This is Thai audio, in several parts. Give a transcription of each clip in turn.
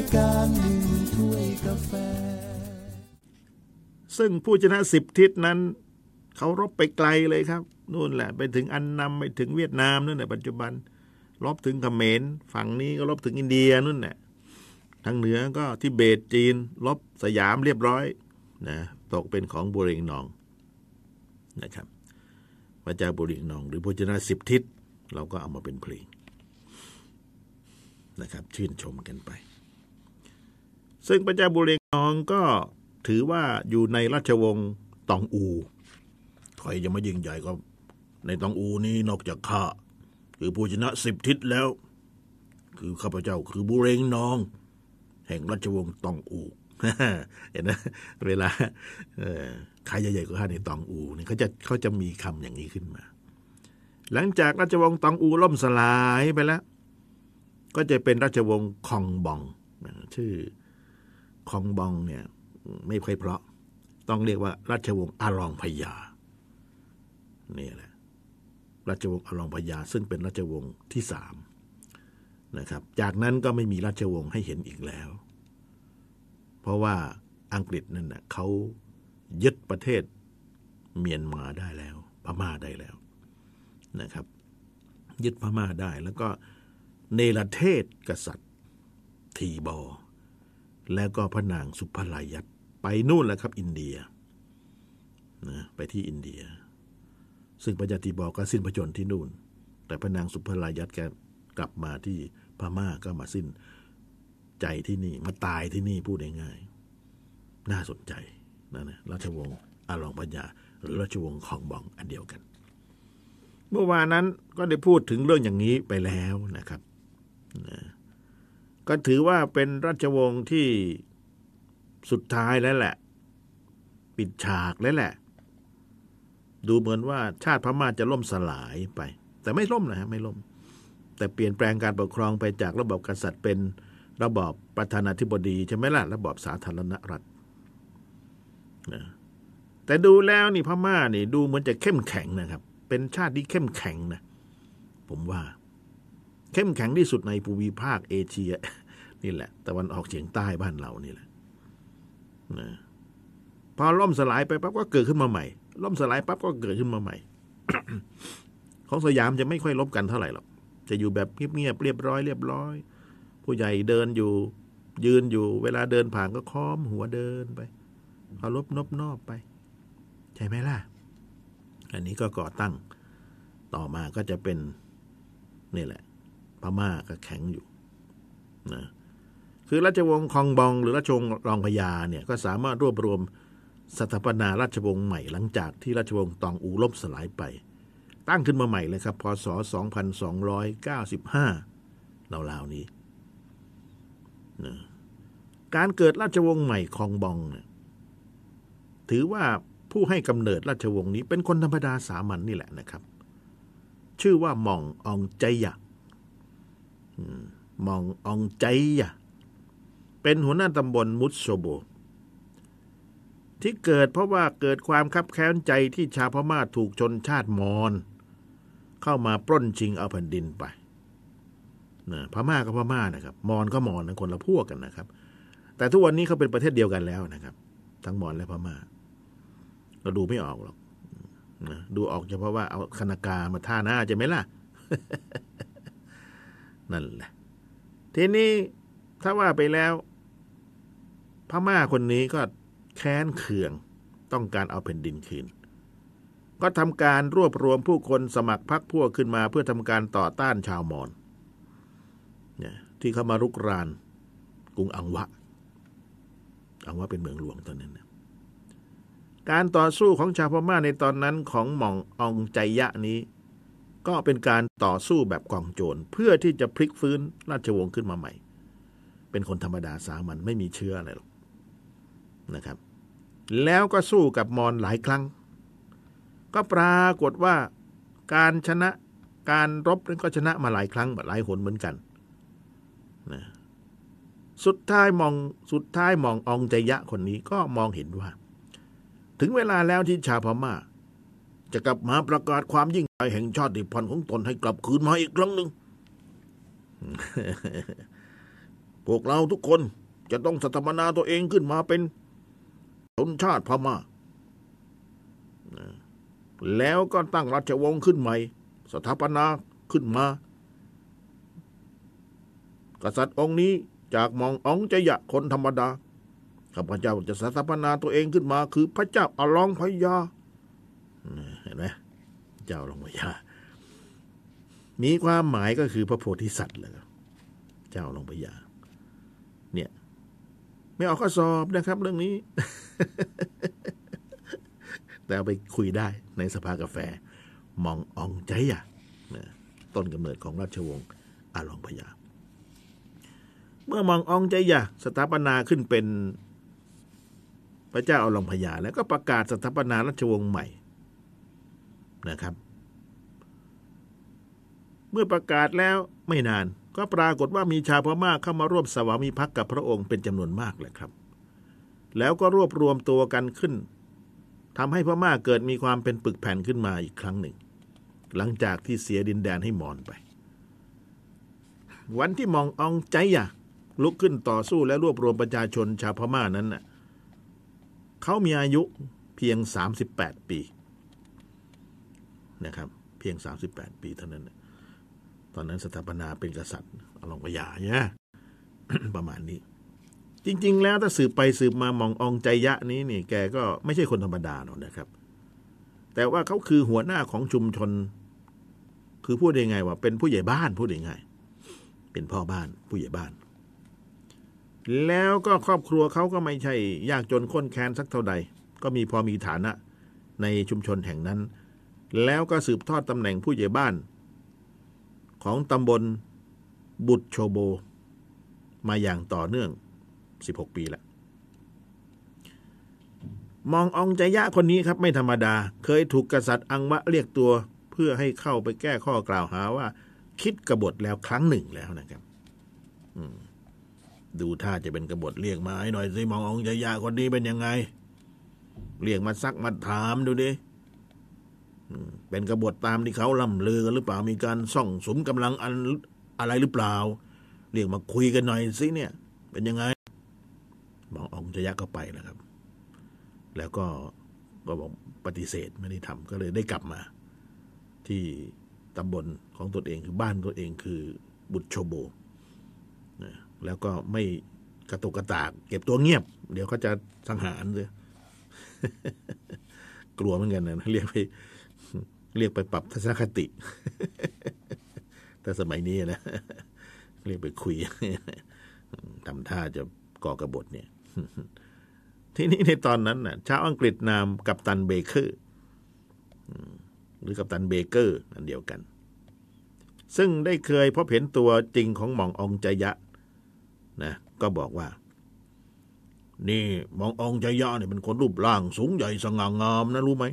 ายการหนึ่งถ้วยกาแฟ ซึ่งผู้ชนะสิบทิศนั้นเขารบไปไกลเลยครับนู่นแหละ ไปถึงอันนำไปถึงเวียดนามนู่นแหละปัจจุบัน รบถึงเขมรฝั่งนี้ก็รบถึงอินเดียนู่นแหละทางเหนือก็ทิเบตจีน รบสยามเรียบร้อยนะตกเป็นของบุเรงนองนะครับพระเจ้าบุเรงนอง หรือพระชนะสิบทิศเราก็เอามาเป็นเพลงนะครับชื่นชมกันไป ซึ่งพระเจ้าบุเรงนองก็ถือว่าอยู่ในราชวงศ์ตองอูใครจะมายิ่งใหญ่ก็ ในตองอูนี้นอกจากข้าคือผู้ชนะสิบทิศแล้ว คือข้าพเจ้าคือบุเรงนอง แห่งราชวงศ์ตองอูเห็นไหมเวลาใครใหญ่ๆกว่าข้าในตองอูเนี่ยเขาจะเขาจะมีคำอย่างนี้ขึ้นมา หลังจากราชวงศ์ตองอูล่มสลายไปแล้ว ก็จะเป็นราชวงศ์คองบองชื่อ คองบองเนี่ยไม่ค่อยเพราะ ต้องเรียกว่าราชวงศ์อารองพยานี่แหละราชวงศ์อารองพยาซึ่งเป็นราชวงศ์ที่สามนะครับ จากนั้นก็ไม่มีราชวงศ์ให้เห็นอีกแล้ว เพราะว่าอังกฤษนั่นนะเขายึดประเทศเมียนมาได้แล้ว พม่าได้แล้วนะครับ ยึดพม่าได้แล้วก็เนรเทศกษัตริย์ทีบอ แล้วก็พระนางสุภลายัตไปนู่นแหละครับ อินเดียนะไปที่อินเดีย ซึ่งพระยาทีบอกก็สิ้นพระชนม์ที่นู่น แต่พระนางสุภลายัตแกกลับมาที่พม่าก็มาสิ้นใจที่นี่ มาตายที่นี่พูดง่ายๆน่าสนใจนะนะราชวงศ์อาลองปัญญา หรือราชวงศ์ของบองอันเดียวกัน เมื่อวานนั้นก็ได้พูดถึงเรื่องอย่างนี้ไปแล้วนะครับนะ ก็ถือว่าเป็นราชวงศ์ที่สุดท้ายแล้วแหละ ปิดฉากแล้วแหละ ดูเหมือนว่าชาติพม่าจะล่มสลายไป แต่ไม่ล่มนะฮะไม่ล่ม แต่เปลี่ยนแปลงการปกครองไปจากระบบกษัตริย์เป็นระบอบประธานาธิบดีใช่ไหมล่ะระบอบสาธารณรัฐนะแต่ดูแล้วนี่พม่านี่ดูเหมือนจะเข้มแข็งนะครับ เป็นชาติที่เข้มแข็งนะ ผมว่า เข้มแข็งที่สุดในภูมิภาคเอเชีย นี่แหละตะวันออกเฉียงใต้บ้านเรานี่แหละนะพอล่มสลายไปปั๊บก็เกิดขึ้นมาใหม่ ล่มสลายปั๊บก็เกิดขึ้นมาใหม่ ของสยามจะไม่ค่อยลบกันเท่าไหร่หรอกจะอยู่แบบเงียบเรียบร้อยเรียบร้อย ผู้ใหญ่เดินอยู่ ยืนอยู่ เวลาเดินผ่านก็ค้อมหัวเดินไปเคารพนบนอบไป ใช่ไหมล่ะ อันนี้ก็ก่อตั้งต่อมาก็จะเป็น นี่แหละพม่าก็แข็งอยู่นะ คือราชวงศ์คองบอง หรือราชวงศ์รองพญาเนี่ยก็สามารถรวบรวมสถาปนาราชวงศ์ใหม่หลังจากที่ราชวงศ์ตองอูล่มสลายไป ตั้งขึ้นมาใหม่เลยครับพศ 2295ราวๆนี้นะการเกิดราชวงศ์ใหม่คองบองเนี่ยถือว่าผู้ให้กำเนิดราชวงศ์นี้เป็นคนธรรมดาสามัญนนี่แหละนะครับ ชื่อว่าหม่องอองใจยะหม่องอองใจยะ เป็นหัวหน้าตำบลมุตโซโบ ที่เกิดเพราะว่าเกิดความคับแค้นใจที่ชาวพม่าถูกชนชาติมอญเข้ามาปล้นชิงเอาแผ่นดินไปนะพม่าก็พม่านะครับ มอญก็มอญนะคนละพวกกันนะครับ แต่ทุกวันนี้เขาเป็นประเทศเดียวกันแล้วนะครับ ทั้งมอญและพม่าเราดูไม่ออกหรอกนะดูออกเฉพาะว่าเอาคณากามาท่าหน้าจะไหมล่ะ นั่นแหละ ทีนี้ถ้าว่าไปแล้ว พม่าคนนี้ก็แค้นเคืองต้องการเอาแผ่นดินคืน ก็ทำการรวบรวมผู้คนสมัครพรรคพวกขึ้นมาเพื่อทำการต่อต้านชาวมอญเนี่ยที่เขามารุกรานกรุงอังวะ อังวะเป็นเมืองหลวงตอนนั้นนะการต่อสู้ของชาวพม่าในตอนนั้นของหม่องอองใจยะนี้ ก็เป็นการต่อสู้แบบกองโจรเพื่อที่จะพลิกฟื้นราชวงศ์ขึ้นมาใหม่ เป็นคนธรรมดาสามัญไม่มีเชื้ออะไรหรอก นะครับ แล้วก็สู้กับมอญหลายครั้ง ก็ปรากฏว่าการชนะการรบนั้นก็ชนะมาหลายครั้งหลายหนเหมือนกันนะสุดท้ายมองสุดท้ายมององใจยะคนนี้ก็มองเห็นว่า ถึงเวลาแล้วที่ชาวพม่า จะกลับมาประกาศความยิ่งใหญ่แห่งชาติพันธุ์ของตนให้กลับคืนมาอีกครั้งหนึ่งพวกเราทุกคนจะต้องสถาปนาตัวเองขึ้นมาเป็น นชาติพม่าแล้วก็ตั้งราชวงศ์ขึ้นใหม่ สถาปนาขึ้นมา กษัตริย์องค์นี้จากมององจะยะคนธรรมดาข้าพเจ้าจะสถาปนาตัวเองขึ้นมา คือพระเจ้าอลองพญาเห็นไหมเจ้าอลองพญามีความหมายก็คือพระโพธิสัตว์เลยเจ้าอลองพญาเนี่ย ไม่ออกข้อสอบนะครับ เรื่องนี้ แต่เอาไปคุยได้ในสภากาแฟ มององใจอะต้นกำเนิดของราชวงศ์อาลองพญาเมื่อมององใจยะสถาปนาขึ้นเป็นพระเจ้าอาลองพญาแล้วก็ประกาศสถาปนาราชวงศ์ใหม่นะครับ เมื่อประกาศแล้วไม่นาน ก็ปรากฏว่ามีชาวพม่าเข้ามาร่วมสวามิภักดิ์กับพระองค์เป็นจำนวนมากเลยครับ แล้วก็รวบรวมตัวกันขึ้นทำให้พม่าเกิดมีความเป็นปึกแผ่นขึ้นมาอีกครั้งหนึ่ง หลังจากที่เสียดินแดนให้มอนไป วันที่มองอองใจยะลุกขึ้นต่อสู้และรวบรวมประชาชนชาวพม่านั้นน่ะเขามีอายุเพียง 38 ปีนะครับ เพียง 38 ปีเท่านั้น ตอนนั้นสถาปนาเป็นกษัตริย์อลองพยาเนี่ยประมาณนี้ จริง ๆ แล้วถ้าสืบไปสืบมามองอองใจยะนี้นี่แกก็ไม่ใช่คนธรรมดาหรอกนะครับ แต่ว่าเขาคือหัวหน้าของชุมชน คือพูดยังไงว่า เป็นผู้ใหญ่บ้านพูดยังไงเป็นพ่อบ้านผู้ใหญ่บ้าน แล้วก็ครอบครัวเขาก็ไม่ใช่ ยากจนข้นแค้นสักเท่าใด ก็มีพอมีฐานะในชุมชนแห่งนั้น แล้วก็สืบทอดตำแหน่งผู้ใหญ่บ้าน ของตำบลบุตรโชโบ มาอย่างต่อเนื่อง 16 ปีแล้วมององใจยะคนนี้ครับไม่ธรรมดา เคยถูกกษัตริย์อังวะเรียกตัวเพื่อให้เข้าไปแก้ข้อกล่าวหาว่า คิดกบฏแล้วครั้งหนึ่งแล้วนะครับดูท่าจะเป็นกบฏเรียกมาให้หน่อยสิมององใจยะคนนี้เป็นยังไง เรียกมาซักมาถามดูดิเป็นกบฏตามที่เขาล่ำลือกันหรือเปล่ามีการส่องสมกำลังอันอะไรหรือเปล่า เรียกมาคุยกันหน่อยสิเนี่ย เป็นยังไง มององจะยะก็ไปนะครับ แล้วก็ก็บอกปฏิเสธไม่ได้ทำก็เลยได้กลับมา ที่ตำบลของตนเองคือบ้านตัวเองคือบุตรโชโบนะแล้วก็ไม่กระตุกกระตาก เก็บตัวเงียบ เดี๋ยวเขาจะสังหารเลยกลัวเหมือนกันนะเรียกไปเรียกไปปรับทัศนคติ แต่สมัยนี้นะ เรียกไปคุยทำท่าจะก่อกระบฏเนี่ย ทีนี้ในตอนนั้นน่ะชาวอังกฤษนามกัปตันเบเกอร์หรือกัปตันเบเกอร์อันเดียวกัน ซึ่งได้เคยพบเห็นตัวจริงของหม่ององจยะนะก็บอกว่า นี่หมององจยะเนี่ยเป็นคนรูปร่างสูงใหญ่สง่างามนะรู้ไหม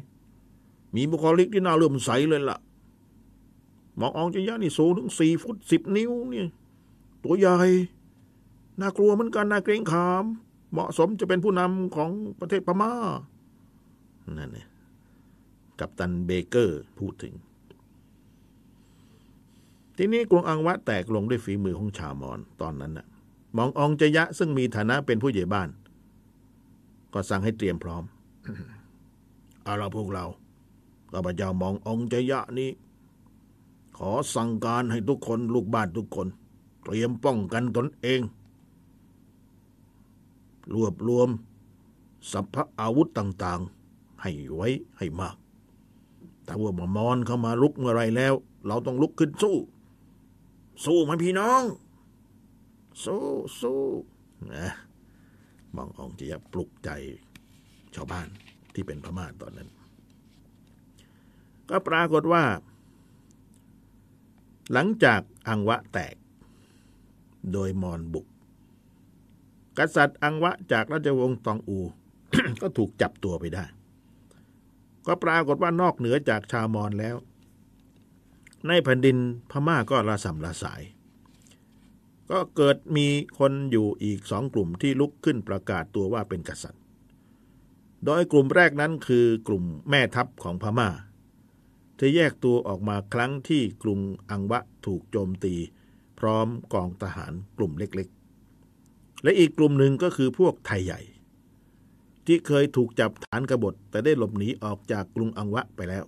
มีบุคลิกที่น่าเลื่อมใสเลยล่ะหมององจยะนี่สูงถึงสี่ฟุตสิบนิ้วเนี่ย ตัวใหญ่ น่ากลัวเหมือนกันน่าเกรงขาม เหมาะสมจะเป็นผู้นำของประเทศพม่านั่นเนี่ยกัปตันเบเกอร์พูดถึง ทีนี้กรุงอังวะแตกลงด้วยฝีมือของชาวมอญตอนนั้นน่ะมององจยะซึ่งมีฐานะเป็นผู้ใหญ่บ้าน ก็สั่งให้เตรียมพร้อมเอาละพวกเราข้าพเจ้ามององจยะนี้ ขอสั่งการให้ทุกคนลูกบ้านทุกคน เตรียมป้องกันตนเอง รวบรวมสัพพะอาวุธต่างๆ ให้ไว้ให้มาก แต่ว่ามามอนเข้ามาลุกเมื่อไรแล้ว เราต้องลุกขึ้นสู้ สู้ไหมพี่น้อง สู้สู้นะมององจะยะปลุกใจชาวบ้านที่เป็นพม่าตอนนั้น ก็ปรากฏว่า หลังจากอังวะแตก โดยมอนบุก กษัตริย์อังวะจากราชวงศ์ตองอู ก็ถูกจับตัวไปได้ ก็ปรากฏว่านอกเหนือจากชาวมอญแล้ว ในแผ่นดินพม่าก็ระสำระสาย ก็เกิดมีคนอยู่อีกสองกลุ่มที่ลุกขึ้นประกาศตัวว่าเป็นกษัตริย์ โดยกลุ่มแรกนั้นคือกลุ่มแม่ทัพของพม่าที่แยกตัวออกมาครั้งที่กรุงอังวะถูกโจมตี พร้อมกองทหารกลุ่มเล็ก และอีกกลุ่มหนึ่งก็คือพวกไทยใหญ่ ที่เคยถูกจับฐานกบฏ แต่ได้หลบหนีออกจากกรุงอังวะไปแล้ว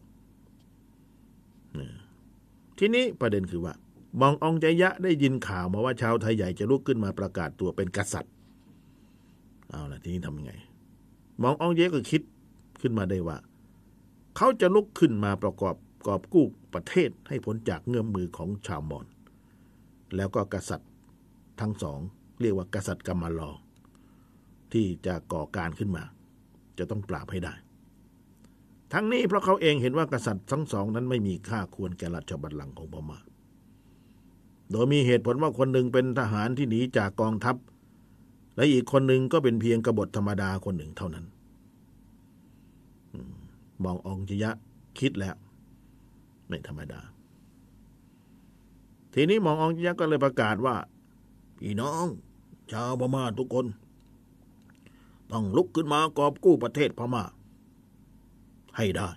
ทีนี้ประเด็นคือว่า มององใจยะได้ยินข่าวมาว่าชาวไทยใหญ่จะลุกขึ้นมาประกาศตัวเป็นกษัตริย์เอาละทีนี้ทำยังไง มององใจยะก็คิดขึ้นมาได้ว่า เขาจะลุกขึ้นมาประกอบกอบกู้ประเทศให้พ้นจากเงื้อมมือของชาวมอญแล้วก็กษัตริย์ทั้งสอง เรียกว่ากษัตริย์กัมมาลอ ที่จะก่อการขึ้นมา จะต้องปราบให้ได้ ทั้งนี้เพราะเขาเองเห็นว่ากษัตริย์ทั้งสองนั้นไม่มีค่าควรแก่ราชบัลลังก์ของพม่าโดยมีเหตุผลว่าคนหนึ่งเป็นทหารที่หนีจากกองทัพ และอีกคนหนึ่งก็เป็นเพียงกบฏธรรมดาคนหนึ่งเท่านั้นมององจยะคิดแล้ว ไม่ธรรมดา ทีนี้มององจยะก็เลยประกาศว่า พี่น้อง ชาวพม่าทุกคน ต้องลุกขึ้นมากอบกู้ประเทศพม่า ให้ได้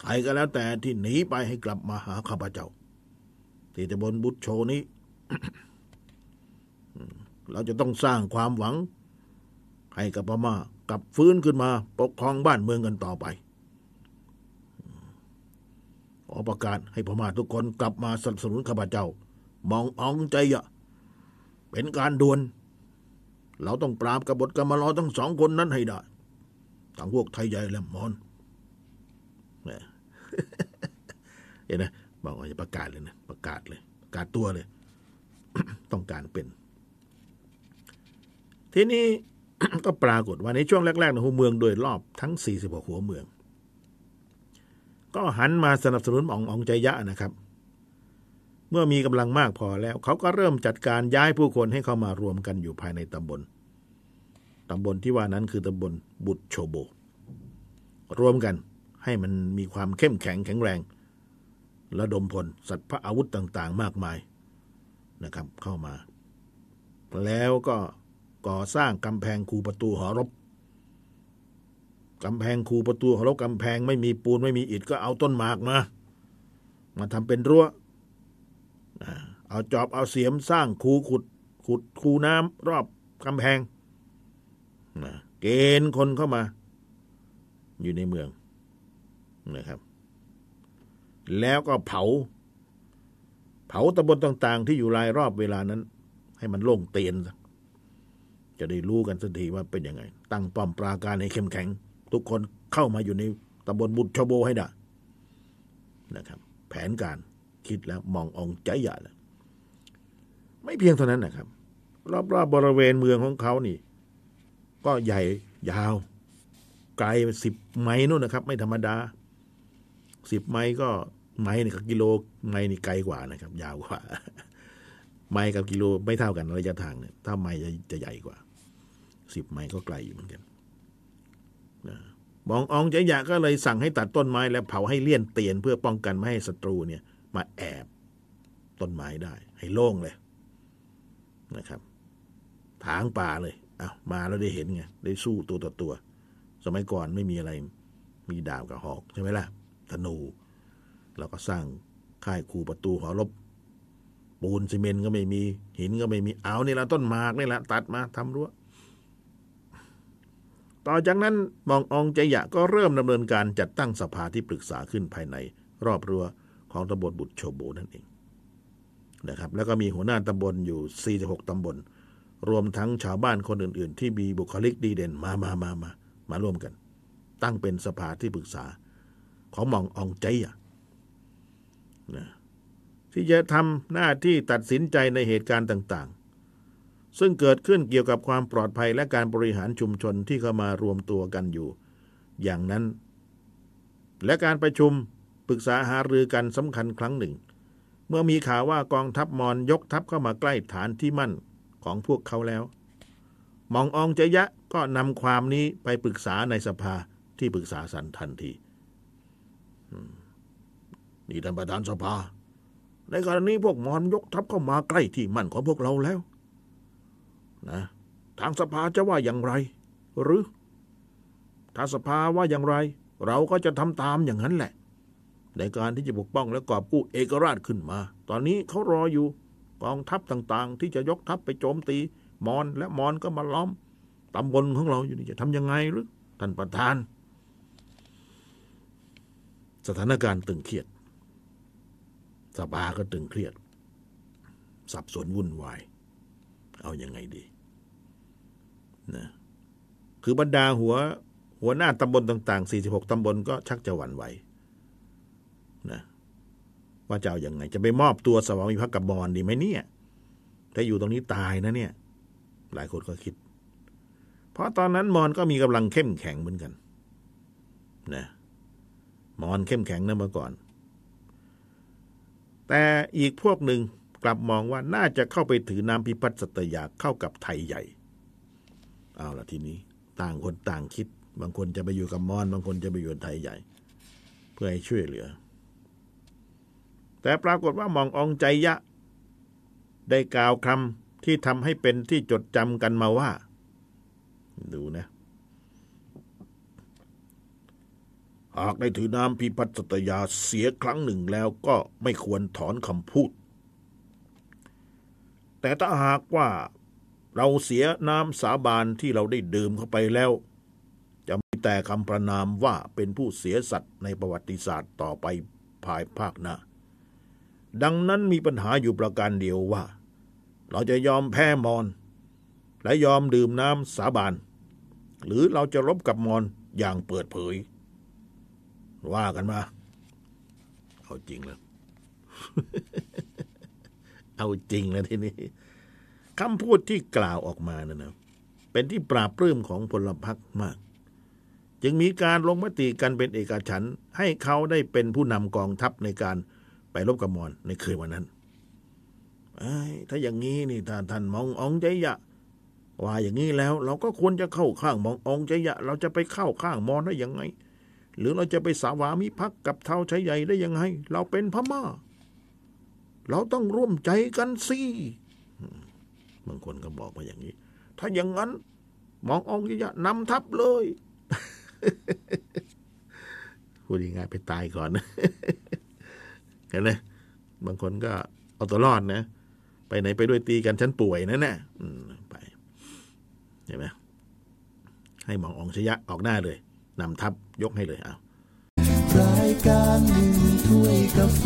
ใครก็แล้วแต่ที่หนีไปให้กลับมาหาข้าพเจ้า ที่ตะบนบุตรโชนี้ เราจะต้องสร้างความหวัง ให้กับพม่ากลับฟื้นขึ้นมา ปกครองบ้านเมืองกันต่อไปขอประกาศให้พม่าทุกคนกลับมาสนับสนุนข้าพเจ้ามองอองใจอะเป็นการด่วน เราต้องปราบกบฏกรรมลอทั้งสองคนนั้นให้ได้ทั้งพวกไทยใหญ่และมอนเห็นไหมบอกว่าจะประกาศเลยนะประกาศเลย ประกาศตัวเลย ต้องการเป็น ทีนี้ก็ปรากฏว่าในช่วงแรกๆในหัวเมืองโดยรอบทั้ง 46 หัวเมือง ก็หันมาสนับสนุนององใจยะนะครับ เมื่อมีกำลังมากพอแล้ว เขาก็เริ่มจัดการย้ายผู้คนให้เข้ามารวมกันอยู่ภายในตำบลตำบลที่ว่านั้นคือตำบลบุตรโชโบ รวมกันให้มันมีความเข้มแข็งแข็งแรงระดมพลสัตว์พระอาวุธต่าง ๆ มากมายนะครับ เข้ามา แล้วก็ก่อสร้างกำแพงคูประตูหอรบกำแพงคูประตูหอรบกำแพงไม่มีปูนไม่มีอิฐก็เอาต้นหมากมา มาทำเป็นรั้ว เอาจอบเอาเสียมสร้างคูขุด ขุดคูน้ำรอบกำแพงเกณฑ์คนเข้ามา อยู่ในเมืองนะครับ แล้วก็เผา เผาตำบลต่าง ๆ ที่อยู่รายรอบเวลานั้น ให้มันโล่งเตียนจะได้รู้กันสักทีว่าเป็นยังไง ตั้งป้อมปราการให้เข้มแข็ง ทุกคนเข้ามาอยู่ในตำบลบุตรชโบให้ได้นะครับ แผนการ คิดแล้วมององใจใหญ่แล้วไม่เพียงเท่านั้นนะครับ รอบๆบบริเวณเมืองของเขานี่ ก็ใหญ่ยาว ไกลสิบไมล์นู่นนะครับ ไม่ธรรมดาสิบไมล์ก็ไมล์นี่กับกิโลไมล์นี่ไกลกว่านะครับ ยาวกว่า ไมล์กับกิโลไม่เท่ากันระยะทางเนี่ยถ้าไมล์จะจะใหญ่กว่าสิบไมล์ก็ไกลอยู่เหมือนกันมององใจยากก็เลยสั่งให้ตัดต้นไม้และเผาให้เลี่ยนเตียนเพื่อป้องกันไม่ให้ศัตรูเนี่ย มาแอบต้นไม้ได้ ให้โล่งเลยนะครับถางป่าเลยเอามาแล้วได้เห็นไงได้สู้ตัวต่อตัว สมัยก่อนไม่มีอะไร มีดาบกับหอกใช่ไหมล่ะธนูเราก็สร้างค่ายคูประตูหอรบปูนซีเมนต์ก็ไม่มีหินก็ไม่มีเอานี่ละต้นหมากนี่แหละตัดมาทำรั้วต่อจากนั้นมององใจยะก็เริ่มดำเนินการจัดตั้งสภาที่ปรึกษาขึ้นภายใน รอบรั้ว ของตำบลบุตรโชโบนั่นเองนะครับ แล้วก็มีหัวหน้าตำบลอยู่ 46ตำบล รวมทั้งชาวบ้านคนอื่น ๆ ที่มีบุคลิกดีเด่นมามามามามาร่วมกัน ตั้งเป็นสภาที่ปรึกษา ของมององใจอะนะที่จะทำหน้าที่ตัดสินใจในเหตุการณ์ต่าง ๆ ซึ่งเกิดขึ้นเกี่ยวกับความปลอดภัยและการบริหารชุมชนที่เข้ามารวมตัวกันอยู่ อย่างนั้น และการประชุม ปรึกษาหารือกันสำคัญครั้งหนึ่ง เมื่อมีข่าวว่ากองทัพมอญยกทัพเข้ามาใกล้ฐานที่มั่นของพวกเขาแล้ว มองอองเจยะก็นำความนี้ไปปรึกษาในสภาที่ปรึกษาสันทันทีนี่ท่านประธานสภา ในกรณีพวกมอนยกทัพเข้ามาใกล้ที่มั่นของพวกเราแล้วนะทางสภาจะว่าอย่างไร หรือถ้าสภาว่าอย่างไร เราก็จะทำตามอย่างนั้นแหละ ในการที่จะปกป้องและกอบกู้เอกราชขึ้นมา ตอนนี้เขารออยู่ กองทัพต่างๆ ที่จะยกทัพไปโจมตี มอนและมอนก็มาล้อมตำบลของเราอยู่นี่จะทำยังไงหรือท่านประธาน สถานการณ์ตึงเครียด สภาก็ตึงเครียด สับสนวุ่นวาย เอาอยัางไงดีนะคือบรรดาหัวหัวหน้าตำบลต่าง ๆ 46 ตำบลก็ชักจะหวั่นไหว ว่าจะเอาอยัางไง จะไปมอบตัวสวามิภักดิ์กับบอลดีไหมเนี่ย ถ้าอยู่ตรงนี้ตายนะเนี่ย หลายคนก็คิด เพราะตอนนั้นมอนก็มีกำลังเข้มแข็งเหมือนกัน นะ มอนเข้มแข็งนะเมื่อก่อน แต่อีกพวกหนึ่งกลับมองว่าน่าจะเข้าไปถือน้ำพิพัฒน์สัตยาเข้ากับไทยใหญ่ เอาละทีนี้ ต่างคนต่างคิด บางคนจะไปอยู่กับมอน บางคนจะไปอยู่ไทยใหญ่ เพื่อให้ช่วยเหลือ แต่ปรากฏว่ามององใจยะ ได้กล่าวคำที่ทำให้เป็นที่จดจำกันมาว่า ดูนะ หากได้ถือน้ำพิพัฒตยาเสียครั้งหนึ่งแล้วก็ไม่ควรถอนคำพูด แต่ถ้าหากว่าเราเสียน้ำสาบานที่เราได้ดื่มเข้าไปแล้ว จะมีแต่คำประนามว่าเป็นผู้เสียสัตว์ในประวัติศาสตร์ต่อไปภายภาคหน้า ดังนั้นมีปัญหาอยู่ประการเดียวว่า เราจะยอมแพ้มอน และยอมดื่มน้ำสาบาน หรือเราจะรบกับมอนอย่างเปิดเผย ว่ากันมาเอาจริงแล้วเอาจริงแล้วทีนี้คำพูดที่กล่าวออกมานะนะเป็นที่ปราบปลื้มของพลพรรคมาก จึงมีการลงมติกันเป็นเอกฉันท์ให้เขาได้เป็นผู้นำกองทัพในการ ไปรบกับมอนในคืนวันนั้นถ้าอย่างนี้นี่ถ้าท่านมององใจยะ ว่าอย่างนี้แล้ว เราก็ควรจะเข้าข้างมององใจยะ เราจะไปเข้าข้างมอนได้ยังไง หรือเราจะไปสาวามิภักกับเท้าชัยใหญ่ได้ยังไง เราเป็นพม่า เราต้องร่วมใจกันสิบางคนก็บอกมาอย่างนี้ ถ้าอย่างนั้น มององค์ยะนำทัพเลยพูดง่ายไปตายก่อน เห็นไหมบางคนก็เอาตัวรอดนะ ไปไหนไปด้วยตีกันฉันป่วยนะเนี่ยอืมไปเห็นไหมให้หมององชยะออกหน้าเลยนำทัพยกให้เลยเอารายการหนึ่งถ้วยกาแฟ